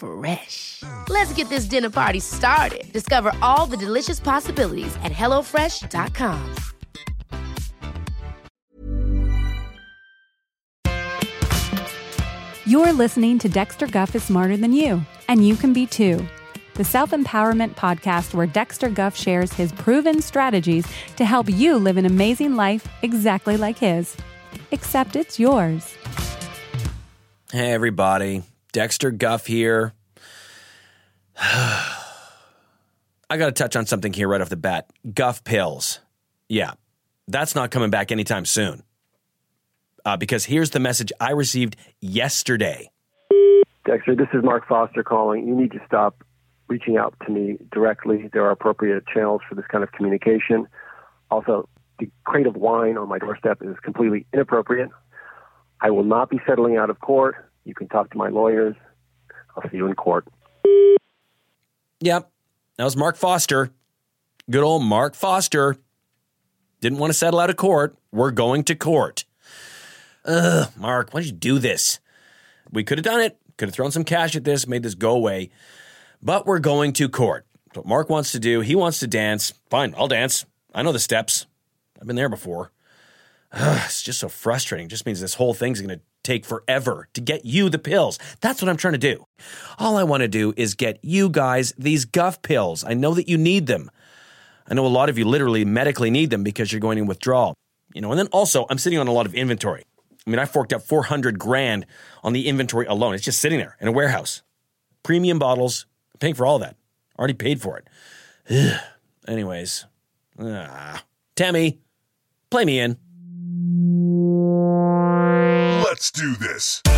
Fresh. Let's get this dinner party started. Discover all the delicious possibilities at hellofresh.com. You're listening to Dexter Guff is Smarter Than You, and you can be too. The self empowerment podcast where Dexter Guff shares his proven strategies to help you live an amazing life exactly like his. Except it's yours. Hey, everybody. Dexter Guff here. I got to touch on something here right off the bat. Guff pills. Yeah, that's not coming back anytime soon. Uh, because here's the message I received yesterday. Dexter, this is Mark Foster calling. You need to stop reaching out to me directly. There are appropriate channels for this kind of communication. Also, the crate of wine on my doorstep is completely inappropriate. I will not be settling out of court. You can talk to my lawyers. I'll see you in court. Yep, that was Mark Foster. Good old Mark Foster. Didn't want to settle out of court. We're going to court. Ugh, Mark, why did you do this? We could have done it. Could have thrown some cash at this, made this go away. But we're going to court. What Mark wants to do, he wants to dance. Fine, I'll dance. I know the steps. I've been there before. Ugh, it's just so frustrating. It just means this whole thing's going to take forever to get you the pills. That's what I'm trying to do. All I want to do is get you guys these guff pills. I know that you need them. I know a lot of you literally medically need them because you're going in withdrawal. You know, and then also I'm sitting on a lot of inventory. I mean, I forked out 400 grand on the inventory alone. It's just sitting there in a warehouse. Premium bottles, I'm paying for all that. Already paid for it. Ugh. Anyways, ah. Tammy, play me in. Let's do this. D.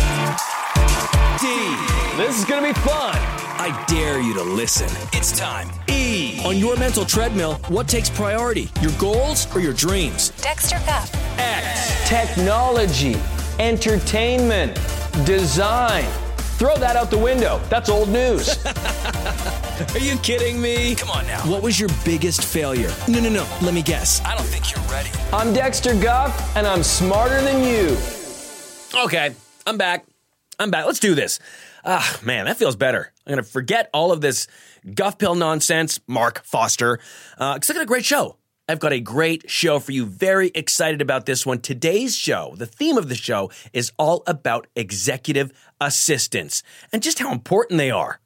This is gonna be fun. I dare you to listen. It's time. E. On your mental treadmill, what takes priority? Your goals or your dreams? Dexter Guff. X. Technology, entertainment, design. Throw that out the window. That's old news. Are you kidding me? Come on now. What was your biggest failure? No, no, no. Let me guess. I don't think you're ready. I'm Dexter Guff, and I'm smarter than you. Okay, I'm back. I'm back. Let's do this. Ah, man, that feels better. I'm going to forget all of this guff pill nonsense, Mark Foster, because I got a great show. I've got a great show for you. Very excited about this one. Today's show, the theme of the show is all about executive assistants and just how important they are.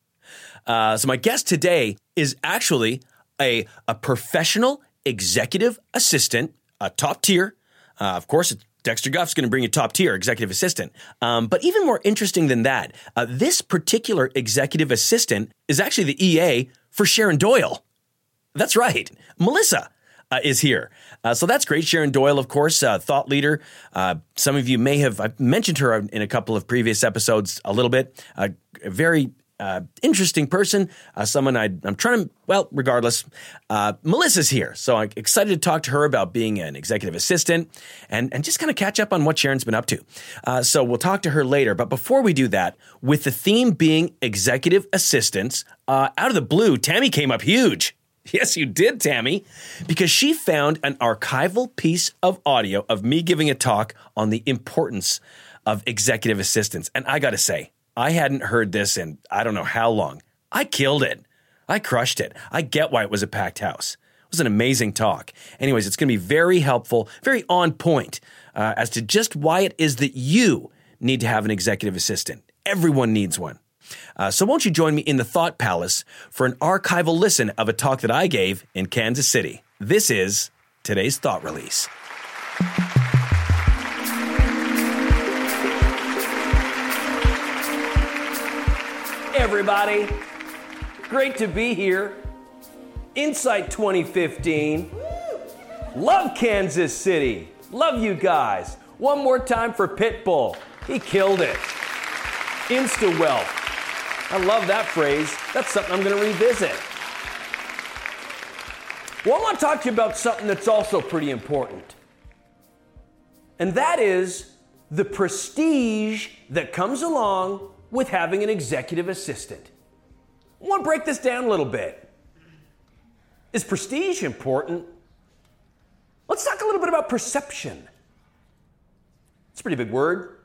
Uh, so, my guest today is actually a, a professional executive assistant, a top tier. Uh, of course, it's Dexter Guff's going to bring you top tier executive assistant. Um, but even more interesting than that, uh, this particular executive assistant is actually the EA for Sharon Doyle. That's right. Melissa uh, is here. Uh, so that's great. Sharon Doyle, of course, uh, thought leader. Uh, some of you may have I've mentioned her in a couple of previous episodes a little bit. Uh, very uh, interesting person, uh, someone I, I'm trying to, well, regardless, uh, Melissa's here. So I'm excited to talk to her about being an executive assistant and, and just kind of catch up on what Sharon's been up to. Uh, so we'll talk to her later. But before we do that, with the theme being executive assistants, uh, out of the blue, Tammy came up huge. Yes, you did, Tammy, because she found an archival piece of audio of me giving a talk on the importance of executive assistants. And I got to say, I hadn't heard this in I don't know how long. I killed it. I crushed it. I get why it was a packed house. It was an amazing talk. Anyways, it's going to be very helpful, very on point uh, as to just why it is that you need to have an executive assistant. Everyone needs one. Uh, so, won't you join me in the Thought Palace for an archival listen of a talk that I gave in Kansas City? This is today's Thought Release. Everybody. Great to be here. Insight 2015. Love Kansas City. Love you guys. One more time for Pitbull. He killed it. Insta wealth. I love that phrase. That's something I'm going to revisit. Well, I want to talk to you about something that's also pretty important. And that is the prestige that comes along with having an executive assistant. I want to break this down a little bit. Is prestige important? Let's talk a little bit about perception. It's a pretty big word.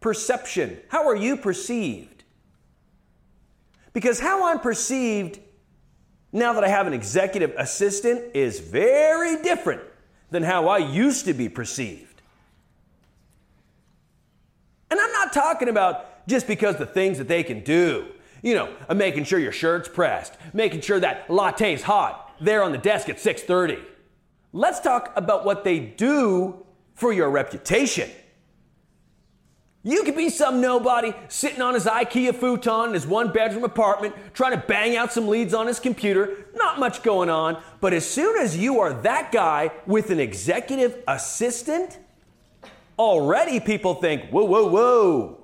Perception. How are you perceived? Because how I'm perceived now that I have an executive assistant is very different than how I used to be perceived. And I'm not talking about just because the things that they can do. You know, uh, making sure your shirt's pressed, making sure that latte's hot there on the desk at 6:30. Let's talk about what they do for your reputation. You could be some nobody sitting on his IKEA futon in his one bedroom apartment trying to bang out some leads on his computer. Not much going on. But as soon as you are that guy with an executive assistant, already people think, whoa, whoa, whoa.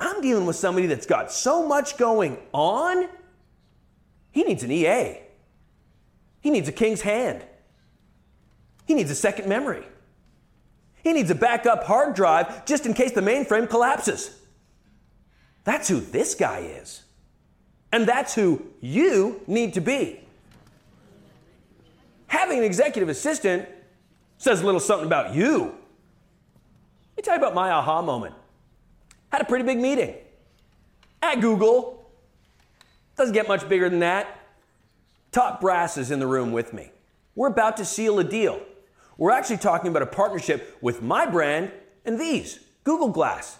I'm dealing with somebody that's got so much going on. He needs an EA. He needs a king's hand. He needs a second memory. He needs a backup hard drive just in case the mainframe collapses. That's who this guy is. And that's who you need to be. Having an executive assistant says a little something about you. Let me tell you about my aha moment. Had a pretty big meeting at Google. Doesn't get much bigger than that. Top brass is in the room with me. We're about to seal a deal. We're actually talking about a partnership with my brand and these Google Glass.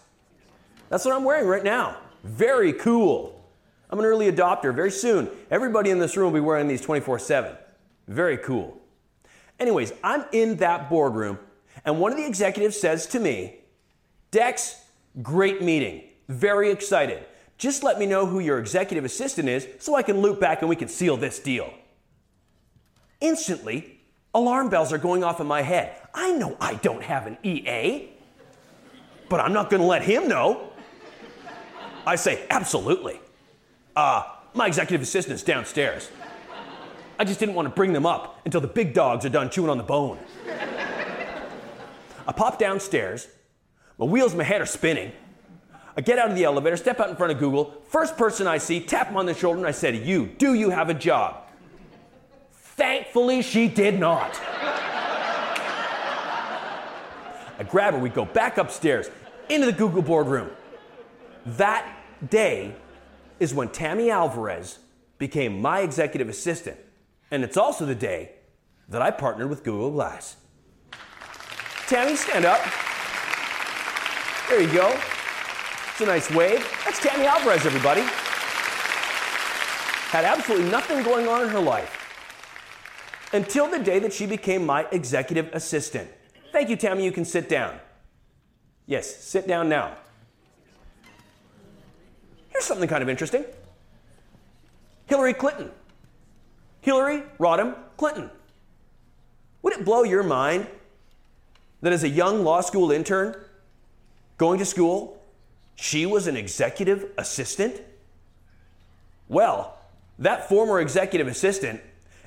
That's what I'm wearing right now. Very cool. I'm an early adopter. Very soon, everybody in this room will be wearing these 24 7. Very cool. Anyways, I'm in that boardroom, and one of the executives says to me, Dex, great meeting. Very excited. Just let me know who your executive assistant is so I can loop back and we can seal this deal. Instantly, Alarm bells are going off in my head. I know I don't have an EA, but I'm not going to let him know. I say, absolutely. Uh, my executive assistant's downstairs. I just didn't want to bring them up until the big dogs are done chewing on the bone. I pop downstairs. My wheels in my head are spinning. I get out of the elevator, step out in front of Google. First person I see, tap him on the shoulder, and I said, You, do you have a job? Thankfully, she did not. I grab her, we go back upstairs into the Google boardroom. That day is when Tammy Alvarez became my executive assistant. And it's also the day that I partnered with Google Glass. Tammy, stand up. There you go. It's a nice wave. That's Tammy Alvarez, everybody. Had absolutely nothing going on in her life until the day that she became my executive assistant. Thank you, Tammy. You can sit down. Yes, sit down now. Here's something kind of interesting Hillary Clinton. Hillary Rodham Clinton. Would it blow your mind that as a young law school intern going to school, she was an executive assistant? Well, that former executive assistant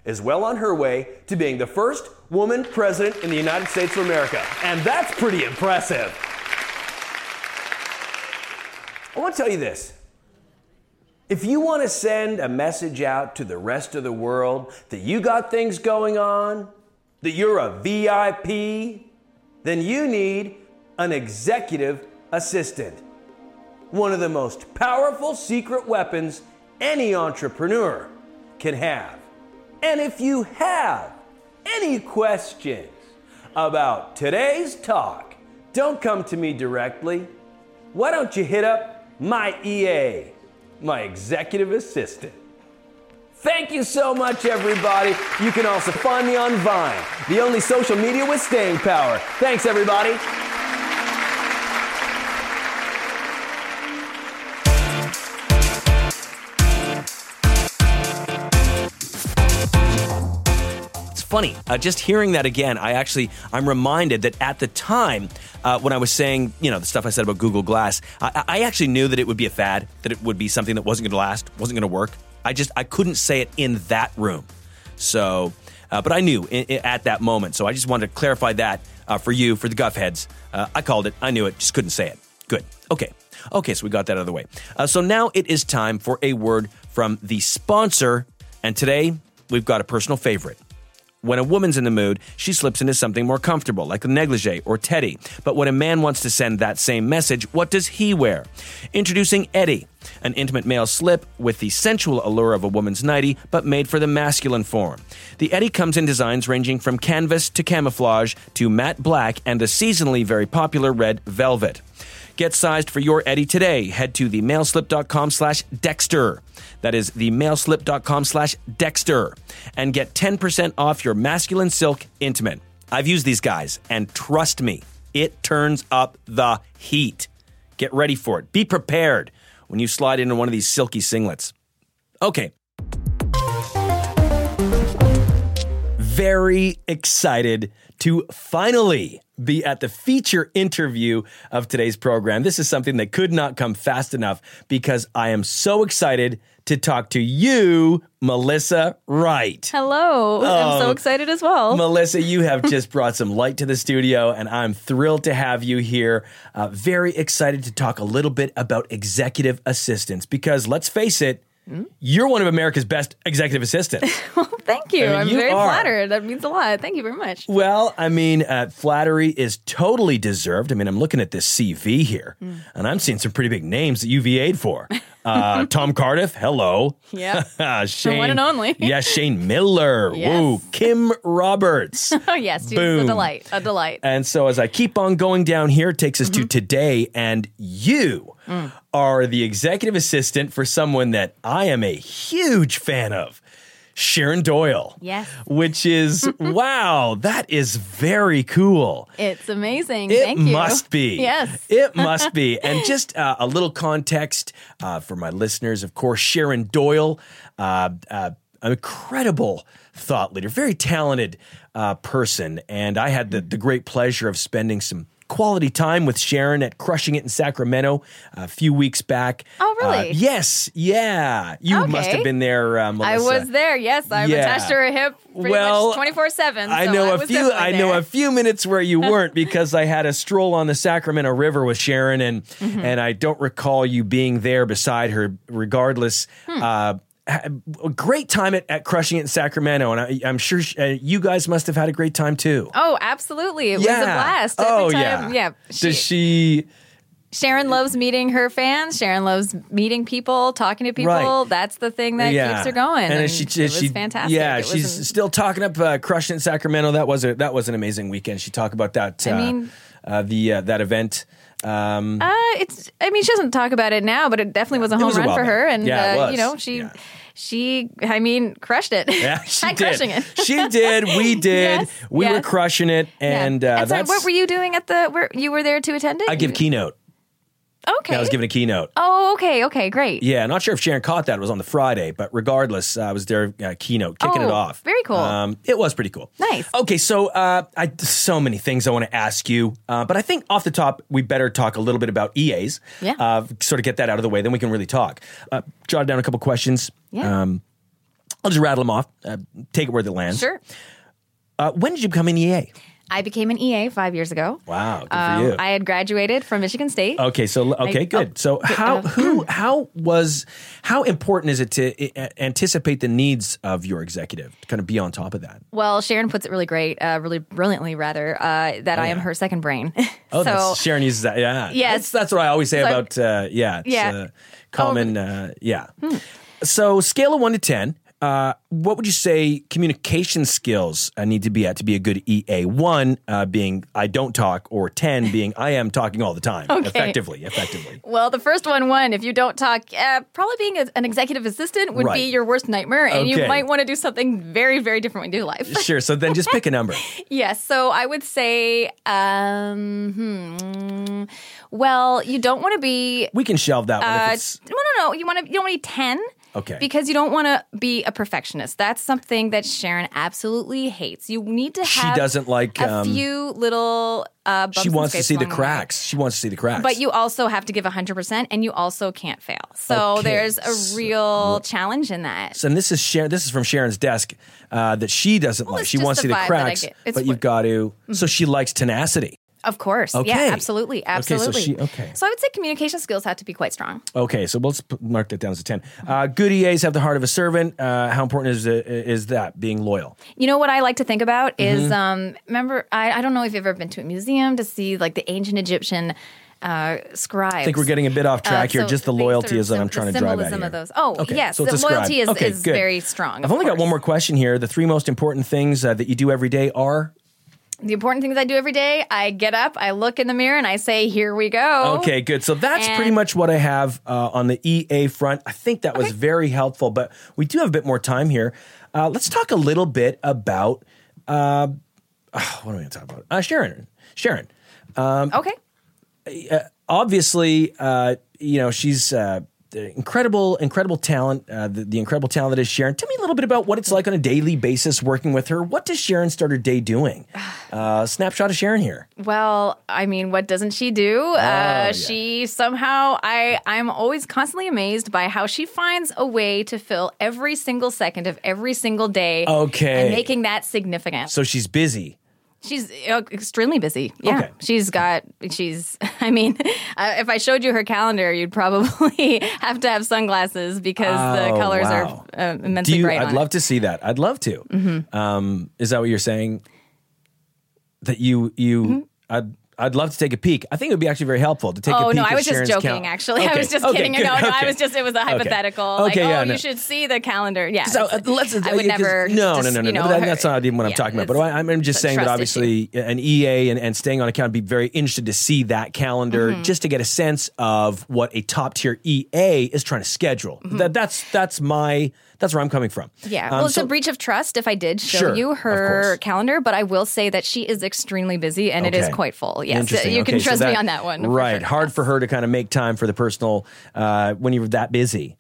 is well on her way to being the first woman president in the United States of America. And that's pretty impressive. I want to tell you this. If you want to send a message out to the rest of the world that you got things going on, that you're a VIP, then you need an executive assistant. One of the most powerful secret weapons any entrepreneur can have. And if you have any questions about today's talk, don't come to me directly. Why don't you hit up my EA, my executive assistant? Thank you so much, everybody. You can also find me on Vine, the only social media with staying power. Thanks, everybody. Funny. Uh, just hearing that again, I actually I'm reminded that at the time uh, when I was saying you know the stuff I said about Google Glass, I, I actually knew that it would be a fad, that it would be something that wasn't going to last, wasn't going to work. I just I couldn't say it in that room. So, uh, but I knew i i at that moment. So I just wanted to clarify that uh, for you, for the guff heads. Uh, I called it. I knew it. Just couldn't say it. Good. Okay. Okay. So we got that out of the way. Uh, so now it is time for a word from the sponsor. And today we've got a personal favorite. When a woman's in the mood, she slips into something more comfortable, like a negligee or teddy. But when a man wants to send that same message, what does he wear? Introducing Eddie, an intimate male slip with the sensual allure of a woman's nightie, but made for the masculine form. The Eddie comes in designs ranging from canvas to camouflage to matte black and the seasonally very popular red velvet. Get sized for your Eddie today. Head to themaleslip.com slash Dexter. That is themaleslip.com slash Dexter. And get 10% off your masculine silk intimate. I've used these guys, and trust me, it turns up the heat. Get ready for it. Be prepared when you slide into one of these silky singlets. Okay. Very excited to finally be at the feature interview of today's program. This is something that could not come fast enough because I am so excited to talk to you, Melissa Wright. Hello. I'm so Oh, excited as well. Melissa, you have just brought some light to the studio, and I'm thrilled to have you here. Uh, very excited to talk a little bit about executive assistants because let's face it, You're one of America's best executive assistants. well, Thank you. I mean, you very are. flattered. That means a lot. Thank you very much. well, I mean, uh, flattery is totally deserved. I mean, I'm looking at this CV here, Hmm. and I'm seeing some pretty big names that you VA'd for. Uh, Tom Cardiff, hello. Yeah. Shane, one and only. yeah, Shane Miller. Yes. Woo. Kim Roberts. Oh yes, Boom. a delight. A delight. And so as I keep on going down here, it takes us Mm-hmm. to today, and you Mm. are the executive assistant for someone that I am a huge fan of. Sharon Doyle. Yes. Which is, wow, that is very cool. It's amazing. It Thank you. must be. Yes. It must be. And just uh, a little context uh, for my listeners. Of course, Sharon Doyle, uh, uh, an incredible thought leader, very talented uh, person. And I had the, the great pleasure of spending some quality time with Sharon at Crushing It in Sacramento a few weeks back. Oh, really? Uh, yes. Yeah. You must have been there, uh, Melissa. I was there. Yes, I'm Yeah. attached to her hip pretty Well, much 24 seven. I know a few. I know a few minutes where you weren't because I had a stroll on the Sacramento River with Sharon, and Mm-hmm. and I don't recall you being there beside her. Regardless, Hmm. uh, a great time at, at crushing it in Sacramento, and I, I'm sure sh- uh, you guys must have had a great time too. Oh, absolutely. It was a blast. Every oh time. yeah. Yeah. She- Does she? Sharon loves meeting her fans. Sharon loves meeting people, talking to people. Right. That's the thing that keeps her going. And, And, she, it was she, fantastic. Yeah, It she's still talking up uh, crushing it in Sacramento. That was a that was an amazing weekend. She talked about that. I uh, mean- uh, the uh, that event. Um, Uh, it's. I mean, she doesn't talk about it now, but it definitely was a home was a run for her, and Yeah, uh, you know, she, Yeah. she. I mean, crushed it. Yeah, she did. crushing it. she did. We did. Yes, we were crushing it, Yeah. and, uh, and sorry, that's. what were you doing at the? Where you were there to attend it? I give keynote. Okay. I was giving a keynote. Oh, okay, okay, great. Yeah, not sure if Sharon caught that. It was on the Friday, but regardless, uh, I was there uh, keynote, kicking it Oh, off. very cool. Um, it was pretty cool. Nice. Okay, so uh, I so many things I want to ask you, uh, but I think off the top we better talk a little bit about EAs. Yeah. Uh, sort of get that out of the way, then we can really talk. Uh, jot down a couple questions. Yeah. Um, I'll just rattle them off. Uh, take it where it lands. Sure. Uh, when did you become an EA? I became an EA five years ago. Wow, good Um, for you. I had graduated from Michigan State. Okay, so okay, I- good. oh, So how who how was how important is it to uh, anticipate the needs of your executive to kind of be on top of that? Well, Sharon puts it really great, uh, really brilliantly, rather, uh, that I am her second brain. Oh, so that's, Sharon uses that. Yeah, Yes. that's, that's what I always say So- about. Uh, yeah, it's, Yeah. uh, common. Uh, yeah. So scale of one to ten. Uh, what would you say communication skills uh, need to be at to be a good EA? One uh, being I don't talk, or ten being I am talking all the time, effectively, effectively. Well, the first one, one, if you don't talk, uh, probably being a, an executive assistant would Right. be your worst nightmare, and you might want to do something very, very different with your life. Sure. So then just pick a number. yes, so I would say, um, hmm, well, you don't want to be. We can shelve that one. no, no, no. You want to. You don't want to be ten. Okay. Because you don't want to be a perfectionist. That's something that Sharon absolutely hates. You need to have. She doesn't like, a um, few little uh, bumps she wants to see the along way. cracks. She wants to see the cracks. But you also have to give 100% and you also can't fail. So Okay, there's a real challenge in that. So, and this is Sharon. This is from Sharon's desk uh, that she doesn't like. She wants to see the vibe that I cracks, but you've got to. So she likes tenacity. Of course. Okay. Yeah, absolutely. Okay, so Absolutely. she- okay. So I would say communication skills have to be quite strong. Okay, so let's mark that down as a ten. Uh, good EAs have the heart of a servant. Uh, how important is uh, is that being loyal? You know what I like to think about is Mm-hmm. um, remember, I, I don't know if you've ever been to a museum to see like the ancient Egyptian uh, scribes. I think we're getting a bit off track here. Uh, so Just the loyalty sort of is that I'm trying to drive at symbolism here. of those. Oh, Okay, yes, so the loyalty is, Okay, is very strong. I've only got one more question here. The three most important things uh, that you do every day are. The important things I do every day, I get up, I look in the mirror, and I say, "Here we go." Okay, good. So that's pretty much what I have uh, on the EA front. I think that was very helpful, but we do have a bit more time here. Uh, let's talk a little bit about uh, what am I going to talk about? Uh, Sharon. Sharon. Okay. obviously, uh, you know, she's uh, incredible, incredible talent. Uh, the, the incredible talent that is Sharon. Tell me a little bit about what it's like on a daily basis working with her. What does Sharon start her day doing? Uh, snapshot of Sharon here. Well, I mean, what doesn't she do? Oh, uh, She somehow, I, I'm always constantly amazed by how she finds a way to fill every single second of every single day. Okay. And making that significant. So she's busy. She's uh, extremely busy. Yeah. Okay. She's got, she's, I mean, uh, if I showed you her calendar, you'd probably have to have sunglasses because the Oh, colors wow. are uh, immensely Do you? bright. I'd love it. to see that. I'd love to. Mm-hmm. Um, is that what you're saying? That you you Mm-hmm. I'd I'd love to take a peek. I think it would be actually very helpful to take a peek. Oh no, I was just joking. cal- Actually, I was just okay, kidding. good, No, no, I was just it was a hypothetical. Okay, like, yeah, oh, no. you should see the calendar. Yeah, So uh, let's. I would yeah, never. No, just, no, no, no. but that- that's not even what I'm talking about. But I, I'm just saying that obviously an EA and, and staying on account would be very interested to see that calendar Mm-hmm. just to get a sense of what a top tier EA is trying to schedule. That that's that's my that's where I'm coming from. Yeah, Um, well, it's so- a breach of trust if I did show Sure, you her calendar, but I will say that she is extremely busy and it is quite full. Yes, Interesting. you can Okay, so trust me on that one. Right. sure. Hard for her to kind of make time for the personal uh, when you're that busy.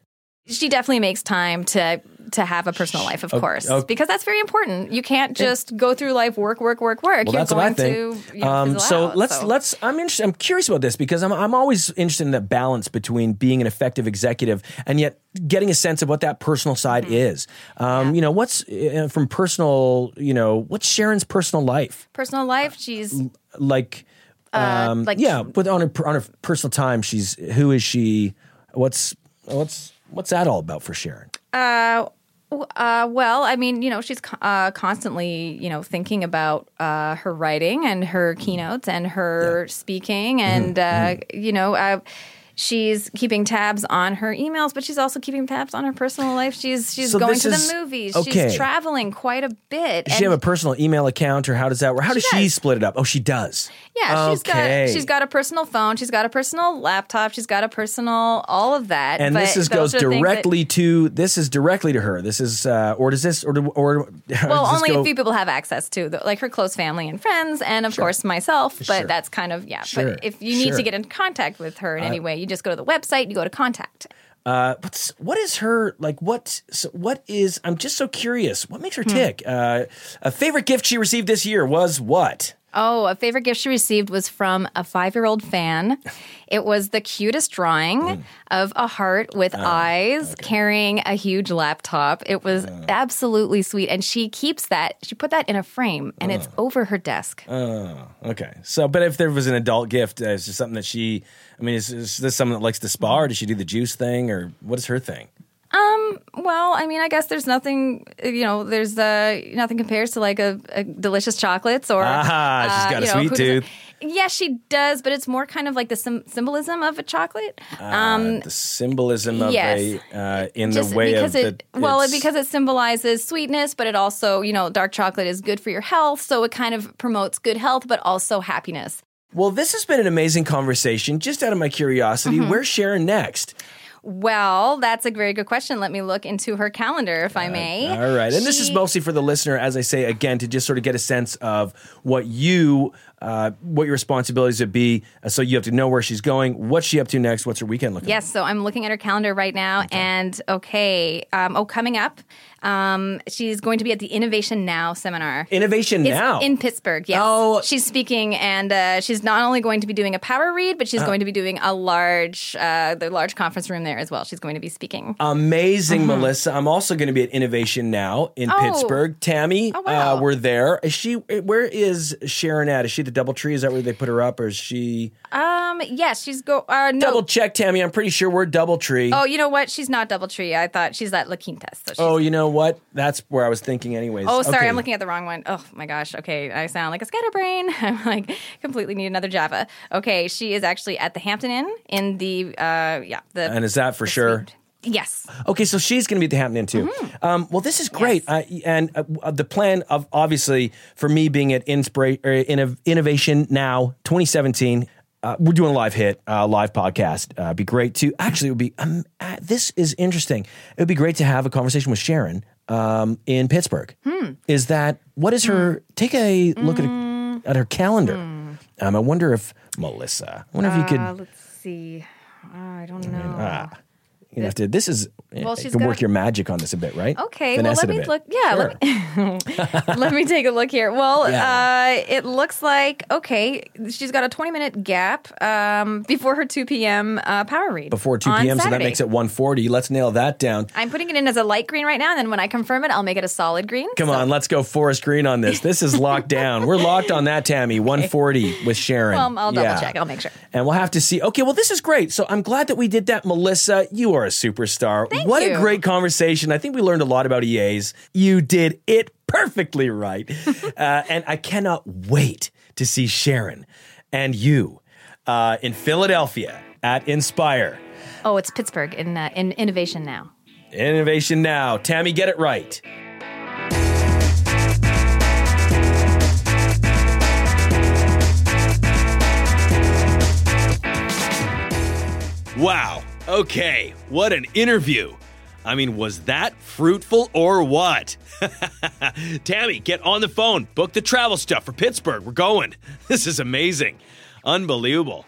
She definitely makes time to to have a personal life, of course, okay. because that's very important. You can't just go through life work, work, work, work. Well, You're that's what I going think. to you know, um, so out, let's so. let's. I'm interested. I'm curious about this because I'm I'm always interested in that balance between being an effective executive and yet getting a sense of what that personal side Mm-hmm. is. Um, You know, what's uh, from personal. You know, what's Sharon's personal life personal life. She's like? Um, Uh, like- yeah, but on her on her personal time, she's who is she? What's what's what's that all about for Sharon? Uh, uh, well, I mean, you know, she's uh, constantly, you know, thinking about uh, her writing and her keynotes and her speaking, Mm-hmm. and uh, you know, uh, she's keeping tabs on her emails, but she's also keeping tabs on her personal life. She's she's So going to is- the movies. okay. She's traveling quite a bit. Does she have a personal email account, or how does that work? How does she does. split it up? Oh, she does. yeah, she's okay. got she's got a personal phone. She's got a personal laptop. She's got a personal all of that. and this is goes things that- directly to this is directly to her. This is uh, or does this or do- or Well, only go- a few people have access to, the, like her close family and friends, and of course myself. But Sure. that's kind of yeah. Sure. But if you need Sure. to get in contact with her in any way, you just go to the website. You go to contact. Uh, what's what is her like? What so what is? I'm just so curious. What Hmm. makes her tick? Uh, a favorite gift she received this year was what? Oh, a favorite gift she received was from a five-year-old fan. It was the cutest drawing Hmm. of a heart Oh, with eyes carrying a huge laptop. It was Uh. absolutely sweet, and she keeps that. She put that in a frame, and it's over her desk. Oh, okay. So, but if there was an adult gift, uh, is this something that she? I mean, is, is this someone that likes to spa, or does she do the juice thing, or what is her thing? Well, I mean, I guess there's nothing, you know, there's uh, nothing compares to like a, a delicious chocolates or. Ah, she's uh, got a you know, sweet tooth. Yes, she does, but it's more kind of like the sim- symbolism of a chocolate. um, the symbolism of yes. a uh, in just the way because of it, the, well, it's- because it symbolizes sweetness, but it also, you know, dark chocolate is good for your health, so it kind of promotes good health, but also happiness. Well, this has been an amazing conversation. Just out of my curiosity, Mm-hmm. where's Sharon next? Well, that's a very good question. Let me look into her calendar, if I may. All right. And this is mostly for the listener, as I say again, to just sort of get a sense of what you uh, what your responsibilities would be. Uh, so you have to know where she's going. What's she up to next? What's her weekend looking? Like? Yes, so I'm looking at her calendar right now, and okay, um, oh, coming up, um, she's going to be at the Innovation Now seminar. Innovation It's now. in Pittsburgh. Yes, Oh. she's speaking, and uh, she's not only going to be doing a power read, but she's Uh. going to be doing a large, uh, the large conference room there as well. She's going to be speaking. Amazing, Melissa. I'm also going to be at Innovation Now in. Oh. Pittsburgh. Tammy, Oh, wow. uh, we're there. Is she? Where is Sharon at? Is she the DoubleTree? Is that where they put her up, or is she? Um, yes, she's go. Uh, no. Double check, Tammy. I'm pretty sure we're DoubleTree. Oh, you know what? She's not DoubleTree. I thought she's at La Quinta. So Oh, you know what? That's where I was thinking, anyways. Oh, sorry, Okay. I'm looking at the wrong one. Oh my gosh. Okay, I sound like a scatterbrain. I'm like completely need another Java. Okay, she is actually at the Hampton Inn in the uh yeah the. And is that for sure? suite. Yes. Okay, so she's going to be at the Hampton Inn too. Mm-hmm. Um, well, this is great, uh, and uh, the plan of obviously for me being at Inspira- or Innov- Innovation Now 2017. Uh, we're doing a live hit, uh, live podcast. Uh, it'd be great to actually. It would be. Um, uh, this is interesting. It would be great to have a conversation with Sharon um, in Pittsburgh. Hmm. Is that what is her? Take a look at her, at her calendar. Um, I wonder if Melissa. I wonder if you could. Let's see. I don't know. Ah, you have to. This is. Well, you can work got- your magic on this a bit, right? Okay, Finesse well let me bit. look. Yeah, let me let me take a look here. Well, Yeah. uh, it looks like okay. She's got a 20 minute gap um, before her 2 p.m. Uh, power read Before 2 on p.m., so that makes it 140. Let's nail that down. I'm putting it in as a light green right now, and then when I confirm it, I'll make it a solid green. Come on, let's go forest green on this. This is locked down. We're locked on that, Tammy. 140 with Sharon. Well, I'll double Yeah. check. I'll make sure. And we'll have to see. Okay, well, this is great. So I'm glad that we did that. Melissa, you are a superstar. Thank what a great conversation. I think we learned a lot about EAs. You did it perfectly right. uh, and I cannot wait to see Sharon and you uh, in Philadelphia at Inspire. Oh, it's Pittsburgh in uh, in Innovation Now. Innovation Now. Tammy, get it right. Wow. Okay. What an interview. I mean, was that fruitful or what? Tammy, get on the phone. Book the travel stuff for Pittsburgh. We're going. This is amazing. Unbelievable.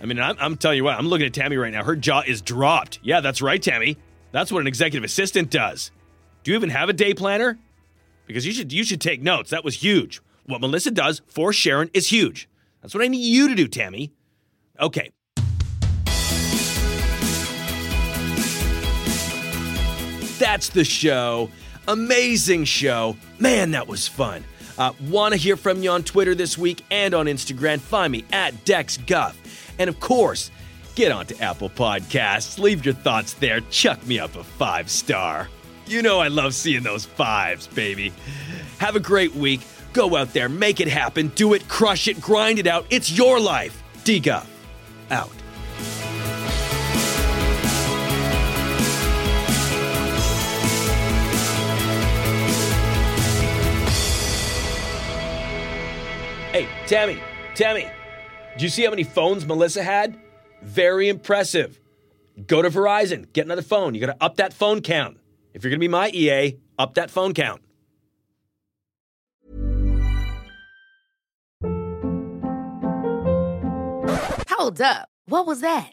I mean, I'm, I'm telling you what, I'm looking at Tammy right now. Her jaw is dropped. Yeah, that's right, Tammy. That's what an executive assistant does. Do you even have a day planner? Because you should you should take notes. That was huge. What Melissa does for Sharon is huge. That's what I need you to do, Tammy. Okay. That's the show. Amazing show. Man, that was fun. Uh, Want to hear from you on Twitter this week and on Instagram? Find me at DexGuff. And of course, get onto Apple Podcasts. Leave your thoughts there. Chuck me up a five star. You know I love seeing those fives, baby. Have a great week. Go out there, make it happen, do it, crush it, grind it out. It's your life. D. Out. Tammy, Tammy, did you see how many phones Melissa had? Very impressive. Go to Verizon, get another phone. You got to up that phone count. If you're going to be my EA, up that phone count. Hold up. What was that?